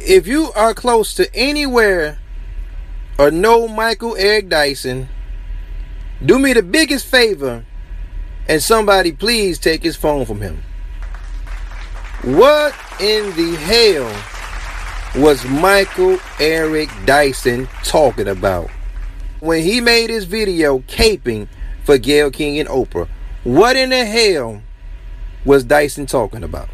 if you are close to anywhere or know Michael Eric Dyson, do me the biggest favor and somebody please take his phone from him. What in the hell was Michael Eric Dyson talking about when he made his video caping for Gayle King and Oprah? What in the hell was Dyson talking about?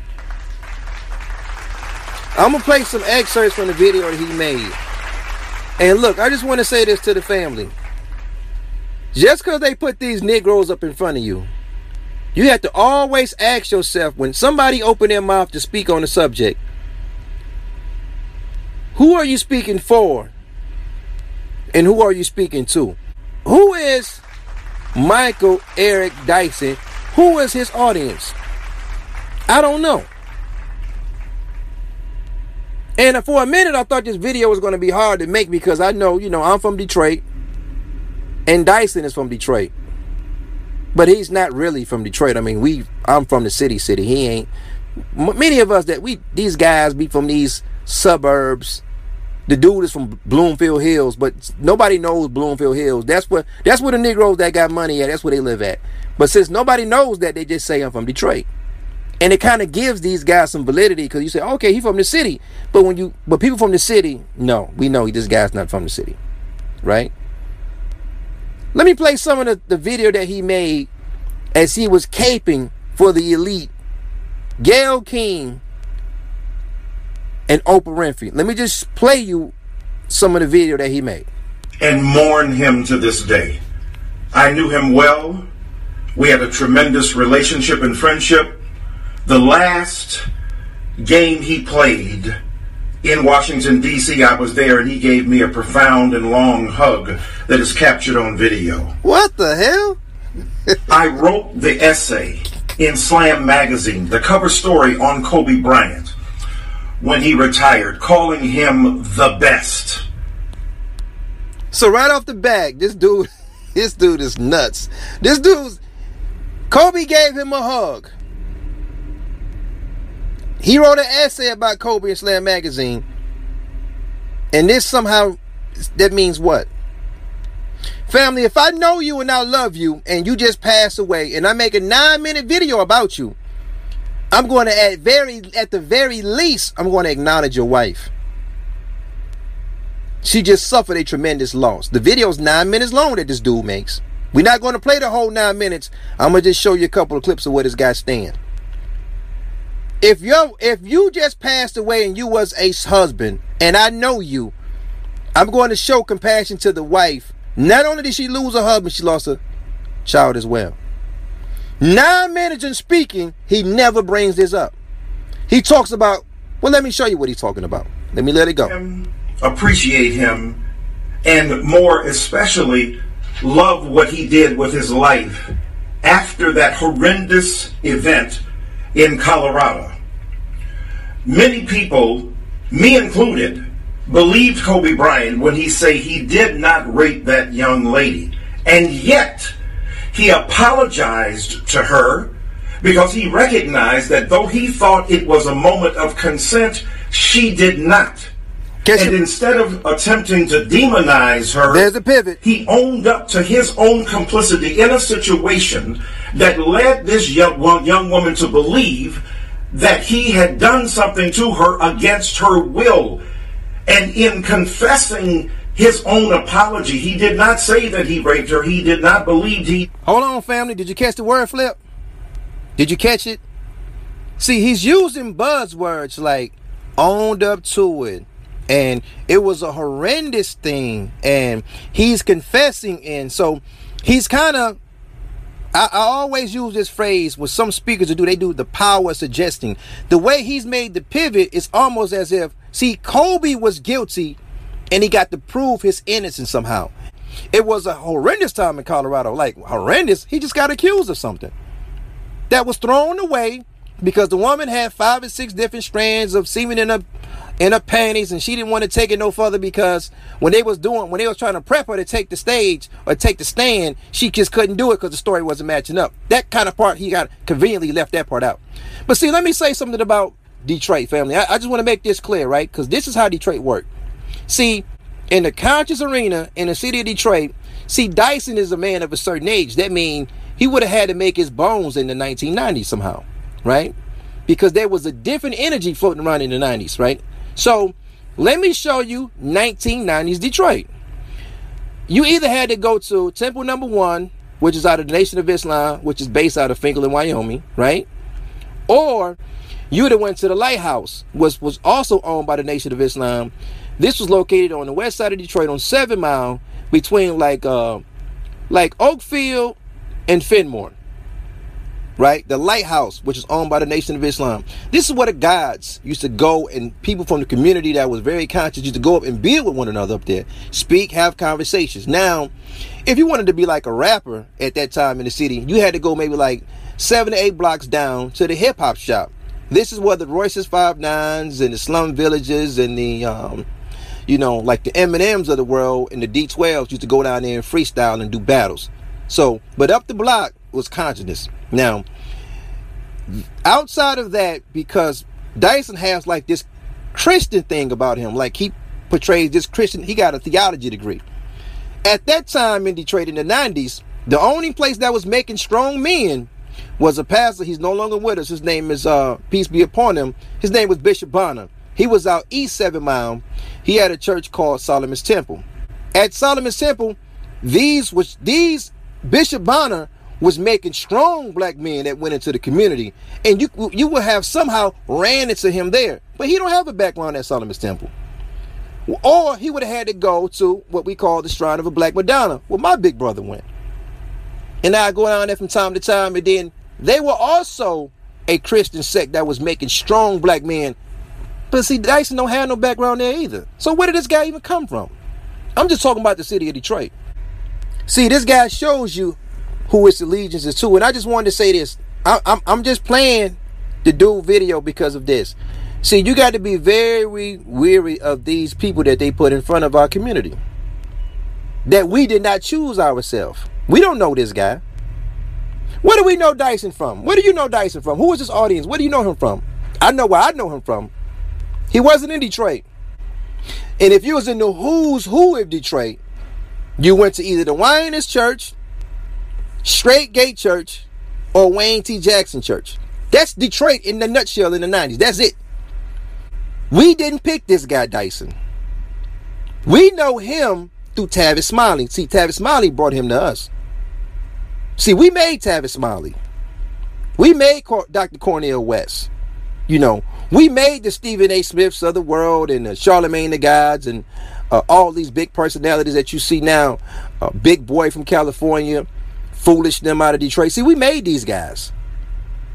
I'm gonna play some excerpts from the video that he made. And look, I just want to say this to the family. Just because they put these Negroes up in front of you, you have to always ask yourself when somebody open their mouth to speak on the subject, who are you speaking for? And who are you speaking to? Who is Michael Eric Dyson? Who is his audience? I don't know. And for a minute, I thought this video was going to be hard to make because I know, you know, I'm from Detroit and Dyson is from Detroit. But he's not really from Detroit. I mean, we I'm from the city city. He ain't many of us that we these guys be from these suburbs. The dude is from Bloomfield Hills, but nobody knows Bloomfield Hills. That's what that's where the Negroes that got money at. That's where they live at. But since nobody knows that, they just say I'm from Detroit. And it kind of gives these guys some validity because you say, okay, he's from the city. But when you but people from the city, no, we know this guy's not from the city. Right? Let me play some of the, the video that he made as he was caping for the elite. Gayle King and Oprah Winfrey. Let me just play you some of the video that he made. And mourn him to this day. I knew him well. We had a tremendous relationship and friendship. The last game he played in Washington, D.C., I was there and he gave me a profound and long hug that is captured on video. What the hell? I wrote the essay in Slam Magazine, the cover story on Kobe Bryant when he retired, calling him the best. So right off the bat, this dude, this dude is nuts. This dude's Kobe gave him a hug. He wrote an essay about Kobe in Slam Magazine. And this somehow, that means what? Family, if I know you and I love you and you just pass away and I make a nine minute video about you, I'm going to at very at the very least, I'm going to acknowledge your wife. She just suffered a tremendous loss. The video's nine minutes long that this dude makes. We're not going to play the whole nine minutes. I'm gonna just show you a couple of clips of where this guy stands if you if you just passed away and you was a husband and I know you, I'm going to show compassion to the wife. Not only did she lose her husband, she lost a child as well. Nine minutes in speaking, he never brings this up. He talks about, well, let me show you what he's talking about. Let me let it go. Appreciate him and more especially love what he did with his life after that horrendous event in Colorado. Many people, me included, believed Kobe Bryant when he say he did not rape that young lady. And yet, he apologized to her because he recognized that though he thought it was a moment of consent, she did not. And instead of attempting to demonize her, there's a pivot. He owned up to his own complicity in a situation that led this young, young woman to believe that he had done something to her against her will. And in confessing his own apology, he did not say that he raped her. He did not believe he. Hold on, family. Did you catch the word flip? Did you catch it? See, he's using buzzwords like owned up to it. And it was a horrendous thing. And he's confessing. And so he's kind of I, I, always use this phrase with some speakers to do. They do the power of suggesting. The way he's made the pivot is almost as if, see, Kobe was guilty and he got to prove his innocence somehow. It was a horrendous time in Colorado. Like, horrendous. He just got accused of something that was thrown away because the woman had five or six different strands of semen in her in her panties and she didn't want to take it no further because when they was doing when they was trying to prep her to take the stage or take the stand she just couldn't do it because the story wasn't matching up that kind of part he got conveniently left that part out but see let me say something about Detroit family. I, I just want to make this clear, right? Because this is how Detroit worked. See, in the conscious arena in the city of Detroit, see, Dyson is a man of a certain age. That means he would have had to make his bones in the 1990s somehow, right? Because there was a different energy floating around in the 90s, right? So let me show you 1990s Detroit. You either had to go to Temple Number One, which is out of the Nation of Islam, which is based out of Fenkell in Wyoming, right? Or you would have went to the Lighthouse, which was also owned by the Nation of Islam. This was located on the west side of Detroit on Seven Mile, between like uh, like Oakfield and Fenmore right? The lighthouse, which is owned by the Nation of Islam. This is where the gods used to go, and people from the community that was very conscious used to go up and build with one another up there, speak, have conversations. Now, if you wanted to be like a rapper at that time in the city, you had to go maybe like seven to eight blocks down to the hip hop shop. This is where the Royces Five Nines and the Slum Villages and the um, you know, like the Eminems of the world and the D12s used to go down there and freestyle and do battles. So, but up the block was consciousness. Now, outside of that, because Dyson has like this Christian thing about him, like he portrays this Christian, he got a theology degree. At that time in Detroit in the 90s, the only place that was making strong men was a pastor. He's no longer with us. His name is uh peace be upon him. His name was Bishop Bonner. He was out east seven mile. He had a church called Solomon's Temple. At Solomon's Temple, these was these Bishop Bonner was making strong black men that went into the community, and you you would have somehow ran into him there. But he don't have a background at Solomon's Temple. Or he would have had to go to what we call the Shrine of a Black Madonna, where my big brother went. And I go down there from time to time, and then they were also a Christian sect that was making strong black men. But see, Dyson don't have no background there either. So where did this guy even come from? I'm just talking about the city of Detroit. See, this guy shows you who its allegiance is to. And I just wanted to say this. I, I'm, I'm just playing the dual video because of this. See, you got to be very weary of these people that they put in front of our community. That we did not choose ourselves. We don't know this guy. Where do we know Dyson from? Where do you know Dyson from? Who is this audience? Where do you know him from? I know where I know him from. He wasn't in Detroit. And if you was in the who's who of Detroit, you went to either the Wionist Church Straight Gate Church or Wayne T. Jackson Church. That's Detroit in the nutshell in the 90s. That's it. We didn't pick this guy, Dyson. We know him through Tavis Smiley. See, Tavis Smiley brought him to us. See, we made Tavis Smiley. We made Dr. Cornel West. You know, we made the Stephen A. Smiths of the world and the Charlemagne the Gods and uh, all these big personalities that you see now. Uh, big boy from California, foolish them out of Detroit. See, we made these guys.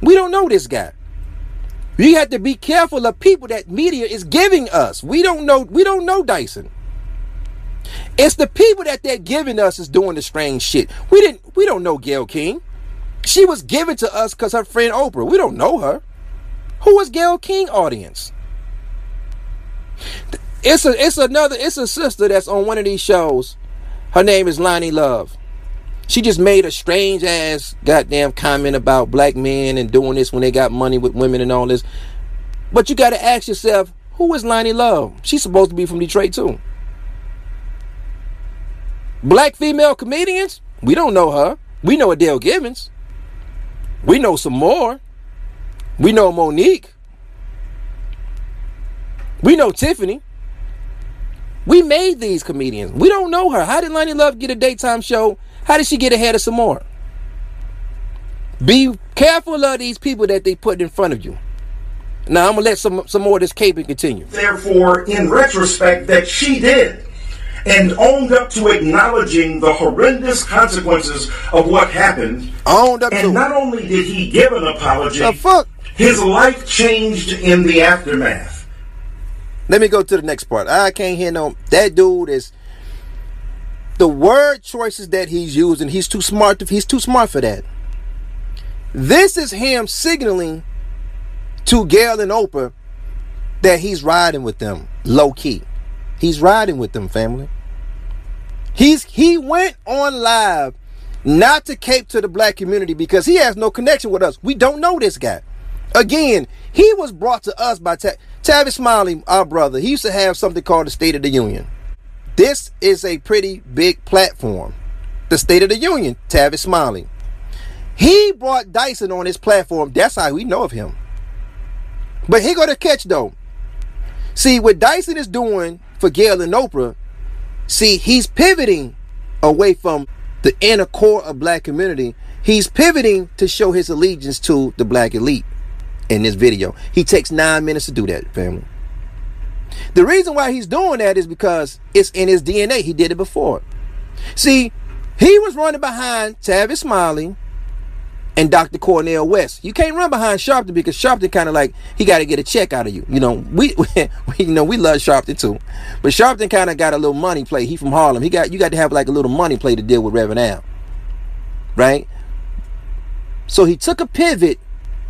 We don't know this guy. We have to be careful of people that media is giving us. We don't know. We don't know Dyson. It's the people that they're giving us is doing the strange shit. We didn't. We don't know Gayle King. She was given to us because her friend Oprah. We don't know her. Who is Gayle King audience? It's a. It's another. It's a sister that's on one of these shows. Her name is Loni Love. She just made a strange ass goddamn comment about black men and doing this when they got money with women and all this. But you got to ask yourself, who is Loni Love? She's supposed to be from Detroit too. Black female comedians? We don't know her. We know Adele Givens. We know some more. We know Monique. We know Tiffany. We made these comedians. We don't know her. How did Loni Love get a daytime show how did she get ahead of some more? Be careful of these people that they put in front of you. Now I'm gonna let some some more of this caping continue. Therefore, in retrospect, that she did and owned up to acknowledging the horrendous consequences of what happened. Owned up and to not only did he give an apology, the fuck? his life changed in the aftermath. Let me go to the next part. I can't hear no that dude is the word choices that he's using, he's too smart. To, he's too smart for that. This is him signaling to Gayle and Oprah that he's riding with them low key. He's riding with them, family. He's he went on live not to cape to the black community because he has no connection with us. We don't know this guy. Again, He was brought to us by Ta- Tavis Smiley, our brother. He used to have something called the State of the Union. This is a pretty big platform. The State of the Union, Tavis Smiley. He brought Dyson on his platform. That's how we know of him. But he got a catch though. See, what Dyson is doing for Gayle and Oprah, see, he's pivoting away from the inner core of black community. He's pivoting to show his allegiance to the black elite in this video. He takes nine minutes to do that, family. The reason why he's doing that is because it's in his DNA. He did it before. See, he was running behind Tavis Smiley and Dr. Cornel West. You can't run behind Sharpton because Sharpton kind of like he got to get a check out of you. You know, we, we you know we love Sharpton too, but Sharpton kind of got a little money play. He from Harlem. He got you got to have like a little money play to deal with Reverend Al, right? So he took a pivot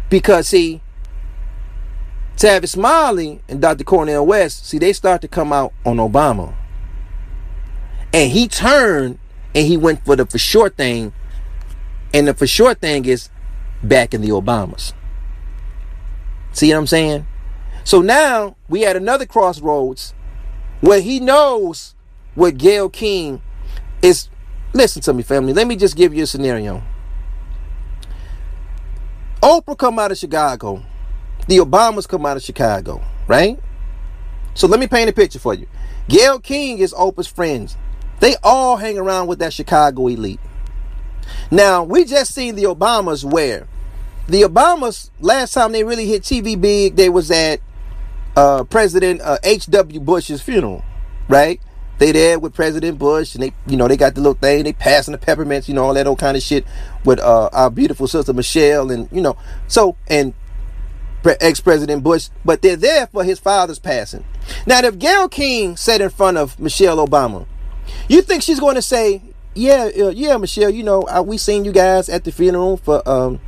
because see, Tavis Smiley and Dr. Cornel West, see, they start to come out on Obama, and he turned and he went for the for sure thing and the for sure thing is back in the Obamas. See what I'm saying? So now we at another crossroads where he knows what Gayle King is. Listen to me, family. Let me just give you a scenario. Oprah come out of Chicago. The Obamas come out of Chicago, right? So let me paint a picture for you. Gayle King is Oprah's friends. They all hang around with that Chicago elite. Now, we just seen the Obamas where the Obamas, last time they really hit TV big, they was at uh, President uh, H.W. Bush's funeral, right? They there with President Bush, and they, you know, they got the little thing, they passing the peppermints, you know, all that old kind of shit with uh, our beautiful sister Michelle, and you know, so and ex-president Bush, but they're there for his father's passing. Now, if Gayle King sat in front of Michelle Obama, you think she's going to say, yeah, uh, yeah, Michelle. You know, we seen you guys at the funeral for, um,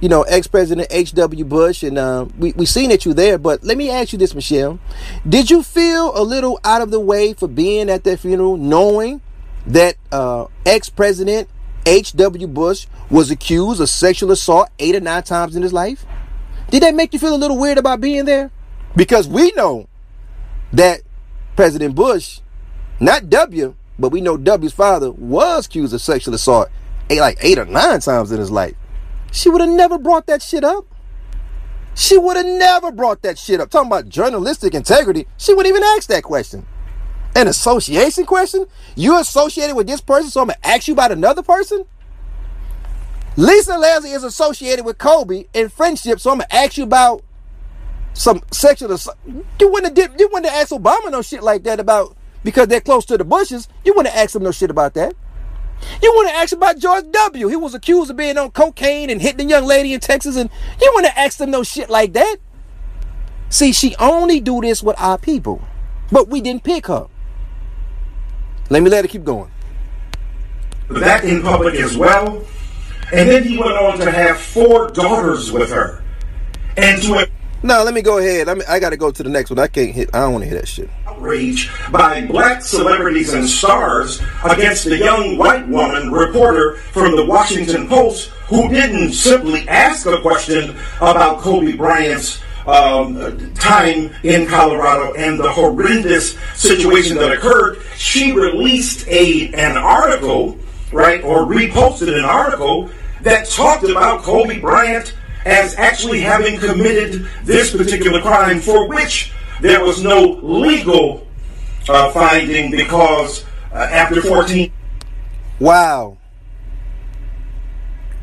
you know, ex-president H.W. Bush, and uh, we we seen that you there. But let me ask you this, Michelle: Did you feel a little out of the way for being at that funeral, knowing that uh, ex-president H.W. Bush was accused of sexual assault eight or nine times in his life? Did that make you feel a little weird about being there? Because we know that President Bush, not W, but we know W's father was accused of sexual assault eight, like eight or nine times in his life. She would have never brought that shit up. She would have never brought that shit up. Talking about journalistic integrity, she wouldn't even ask that question. An association question? You associated with this person, so I'm gonna ask you about another person? Lisa Leslie is associated with Kobe in friendship, so I'm gonna ask you about some sexual assault. You wouldn't have, you wouldn't have asked Obama no shit like that about because they're close to the Bushes, you wouldn't ask him no shit about that. You to ask about George W. He was accused of being on cocaine and hitting a young lady in Texas, and you to ask him no shit like that. See, she only do this with our people, but we didn't pick her. Let me let it keep going. That in public as well, and then he went on to have four daughters with her, and to. No, let me go ahead. I mean, I got to go to the next one. I can't hit. I don't want to hear that shit outrage by black celebrities and stars against the young white woman reporter from the Washington Post who didn't simply ask a question about Kobe Bryant's um, time in Colorado and the horrendous situation that occurred. She released a an article, right, or reposted an article that talked about Kobe Bryant as actually having committed this particular crime for which there was no legal uh, finding because uh, after 14. Wow.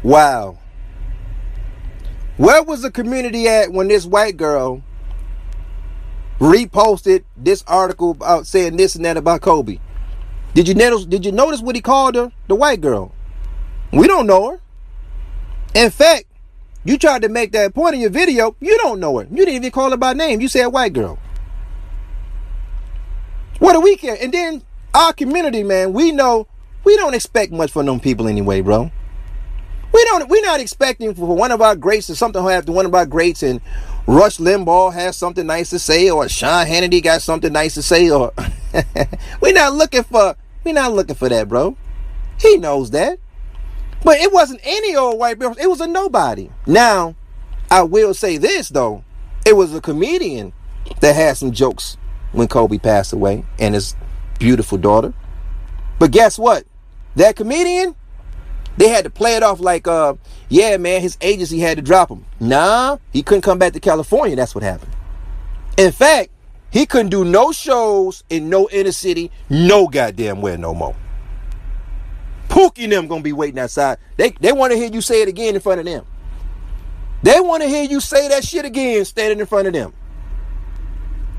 Wow. Where was the community at when this white girl reposted this article about saying this and that about Kobe? Did you notice? Did you notice what he called her? The white girl. We don't know her. In fact, you tried to make that point in your video. You don't know her. You didn't even call her by name. You said white girl. What do we care? And then our community, man, we know we don't expect much from them people anyway, bro. We don't. We're not expecting for one of our greats or something to one of our greats and Rush Limbaugh has something nice to say, or Sean Hannity got something nice to say, or we're not looking for. We're not looking for that, bro. He knows that. But it wasn't any old white girl. It was a nobody. Now, I will say this though. It was a comedian that had some jokes when Kobe passed away and his beautiful daughter. But guess what? That comedian, they had to play it off like, uh, yeah, man, his agency had to drop him. Nah, he couldn't come back to California. That's what happened. In fact, he couldn't do no shows in no inner city, no goddamn where no more. Pookie and them gonna be waiting outside. They they want to hear you say it again in front of them. They want to hear you say that shit again standing in front of them.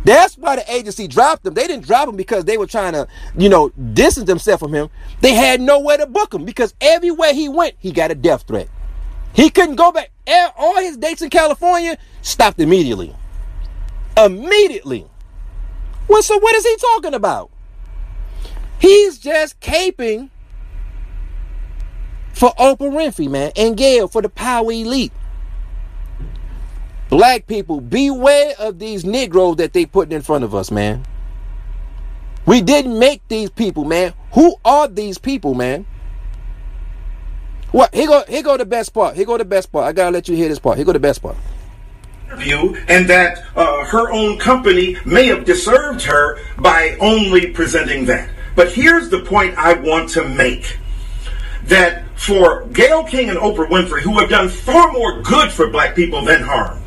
That's why the agency dropped him. They didn't drop him because they were trying to, you know, distance themselves from him. They had nowhere to book him because everywhere he went, he got a death threat. He couldn't go back. All his dates in California stopped immediately. Immediately. Well, so what is he talking about? He's just caping for Oprah Winfrey, man, and Gayle for the power elite. Black people, beware of these Negroes that they putting in front of us, man. We didn't make these people, man. Who are these people, man? What? Here go, here go the best part. Here go the best part. I gotta let you hear this part. Here go the best part. Interview, and that uh, her own company may have deserved her by only presenting that. But here's the point I want to make: that for Gayle King and Oprah Winfrey, who have done far more good for black people than harm,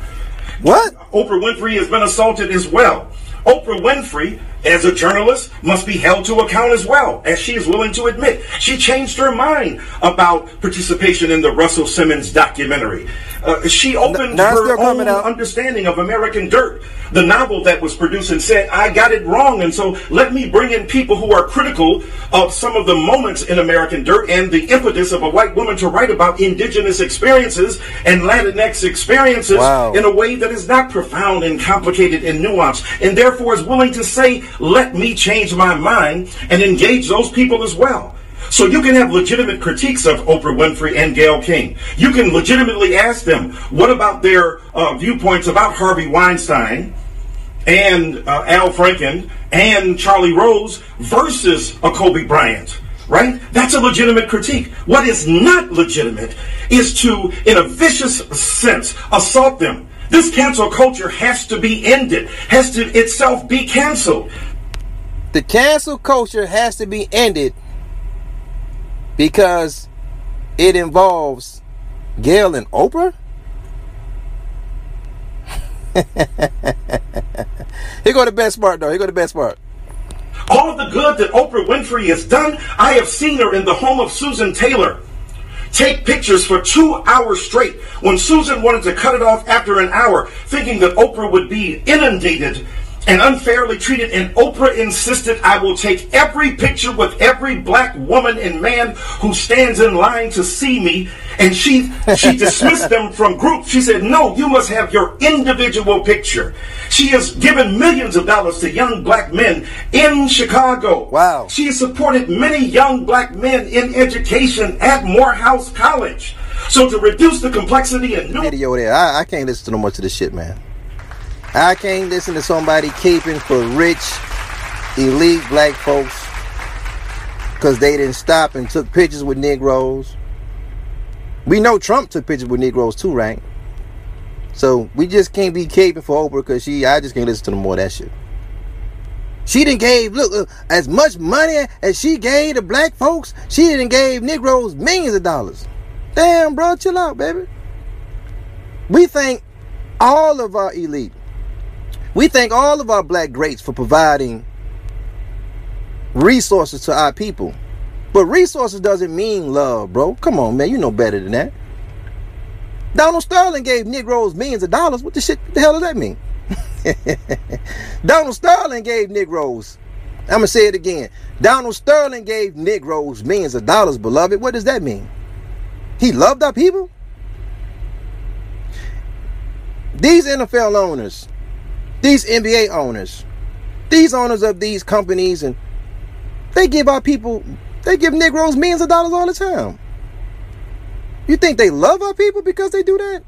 what? Oprah Winfrey has been assaulted as well. Oprah Winfrey, as a journalist, must be held to account as well, as she is willing to admit. She changed her mind about participation in the Russell Simmons documentary. Uh, she opened her own understanding of American Dirt, the novel that was produced, and said, I got it wrong. And so let me bring in people who are critical of some of the moments in American Dirt and the impetus of a white woman to write about indigenous experiences and Latinx experiences Wow. in a way that is not profound and complicated and nuanced, and therefore is willing to say, let me change my mind and engage those people as well. So you can have legitimate critiques of Oprah Winfrey and Gayle King. You can legitimately ask them, what about their uh, viewpoints about Harvey Weinstein and uh, Al Franken and Charlie Rose versus a Kobe Bryant? Right? That's a legitimate critique. What is not legitimate is to, in a vicious sense, assault them. This cancel culture has to be ended, has to itself be canceled. The cancel culture has to be ended because it involves Gayle and Oprah. Here go the best part, though. Here go the best part. All of the good that Oprah Winfrey has done, I have seen her in the home of Susan Taylor. Take pictures for two hours straight. When Susan wanted to cut it off after an hour, thinking that Oprah would be inundated and unfairly treated. And Oprah insisted, I will take every picture with every black woman and man who stands in line to see me. And she, she dismissed them from groups. She said, no, you must have your individual picture. She has given millions of dollars to young black men in Chicago. Wow. She has supported many young black men in education at Morehouse College. So to reduce the complexity and new Video there. I, I can't listen to no much of this shit, man. I can't listen to somebody keeping for rich, elite black folks because they didn't stop and took pictures with Negroes. We know Trump took pictures with Negroes too, right? So we just can't be caping for Oprah because she. I just can't listen to no more of that shit. She didn't gave look uh, as much money as she gave to black folks. She didn't gave Negroes millions of dollars. Damn, bro, chill out, baby. We thank all of our elite. We thank all of our black greats for providing resources to our people. But resources doesn't mean love, bro. Come on, man. You know better than that. Donald Sterling gave Negroes millions of dollars. What the shit what the hell does that mean? Donald Sterling gave Negroes. I'm gonna say it again. Donald Sterling gave Negroes millions of dollars, beloved. What does that mean? He loved our people? These NFL owners, these NBA owners, these owners of these companies, and they give our people, they give Negroes millions of dollars all the time. You think they love our people because they do that?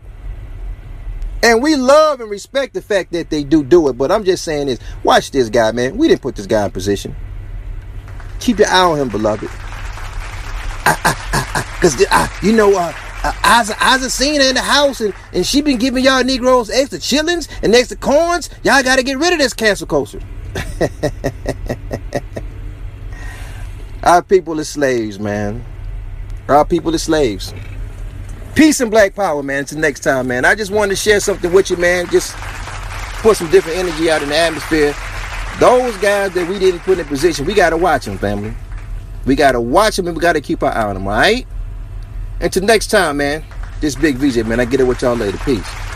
And we love and respect the fact that they do do it. But I'm just saying this. Watch this guy, man. We didn't put this guy in position. Keep your eye on him, beloved. Because, uh, you know, uh, uh, Isa, her in the house and, and she been giving y'all Negroes extra chillings and extra corns. Y'all got to get rid of this cancel culture. Our people are slaves, man. Our people are slaves. Peace and black power, man. Until next time, man. I just wanted to share something with you, man. Just put some different energy out in the atmosphere. Those guys that we didn't put in position, we got to watch them, family. We got to watch them and we got to keep our eye on them, all right? Until next time, man. This Big VJ, man. I get it with y'all later. Peace.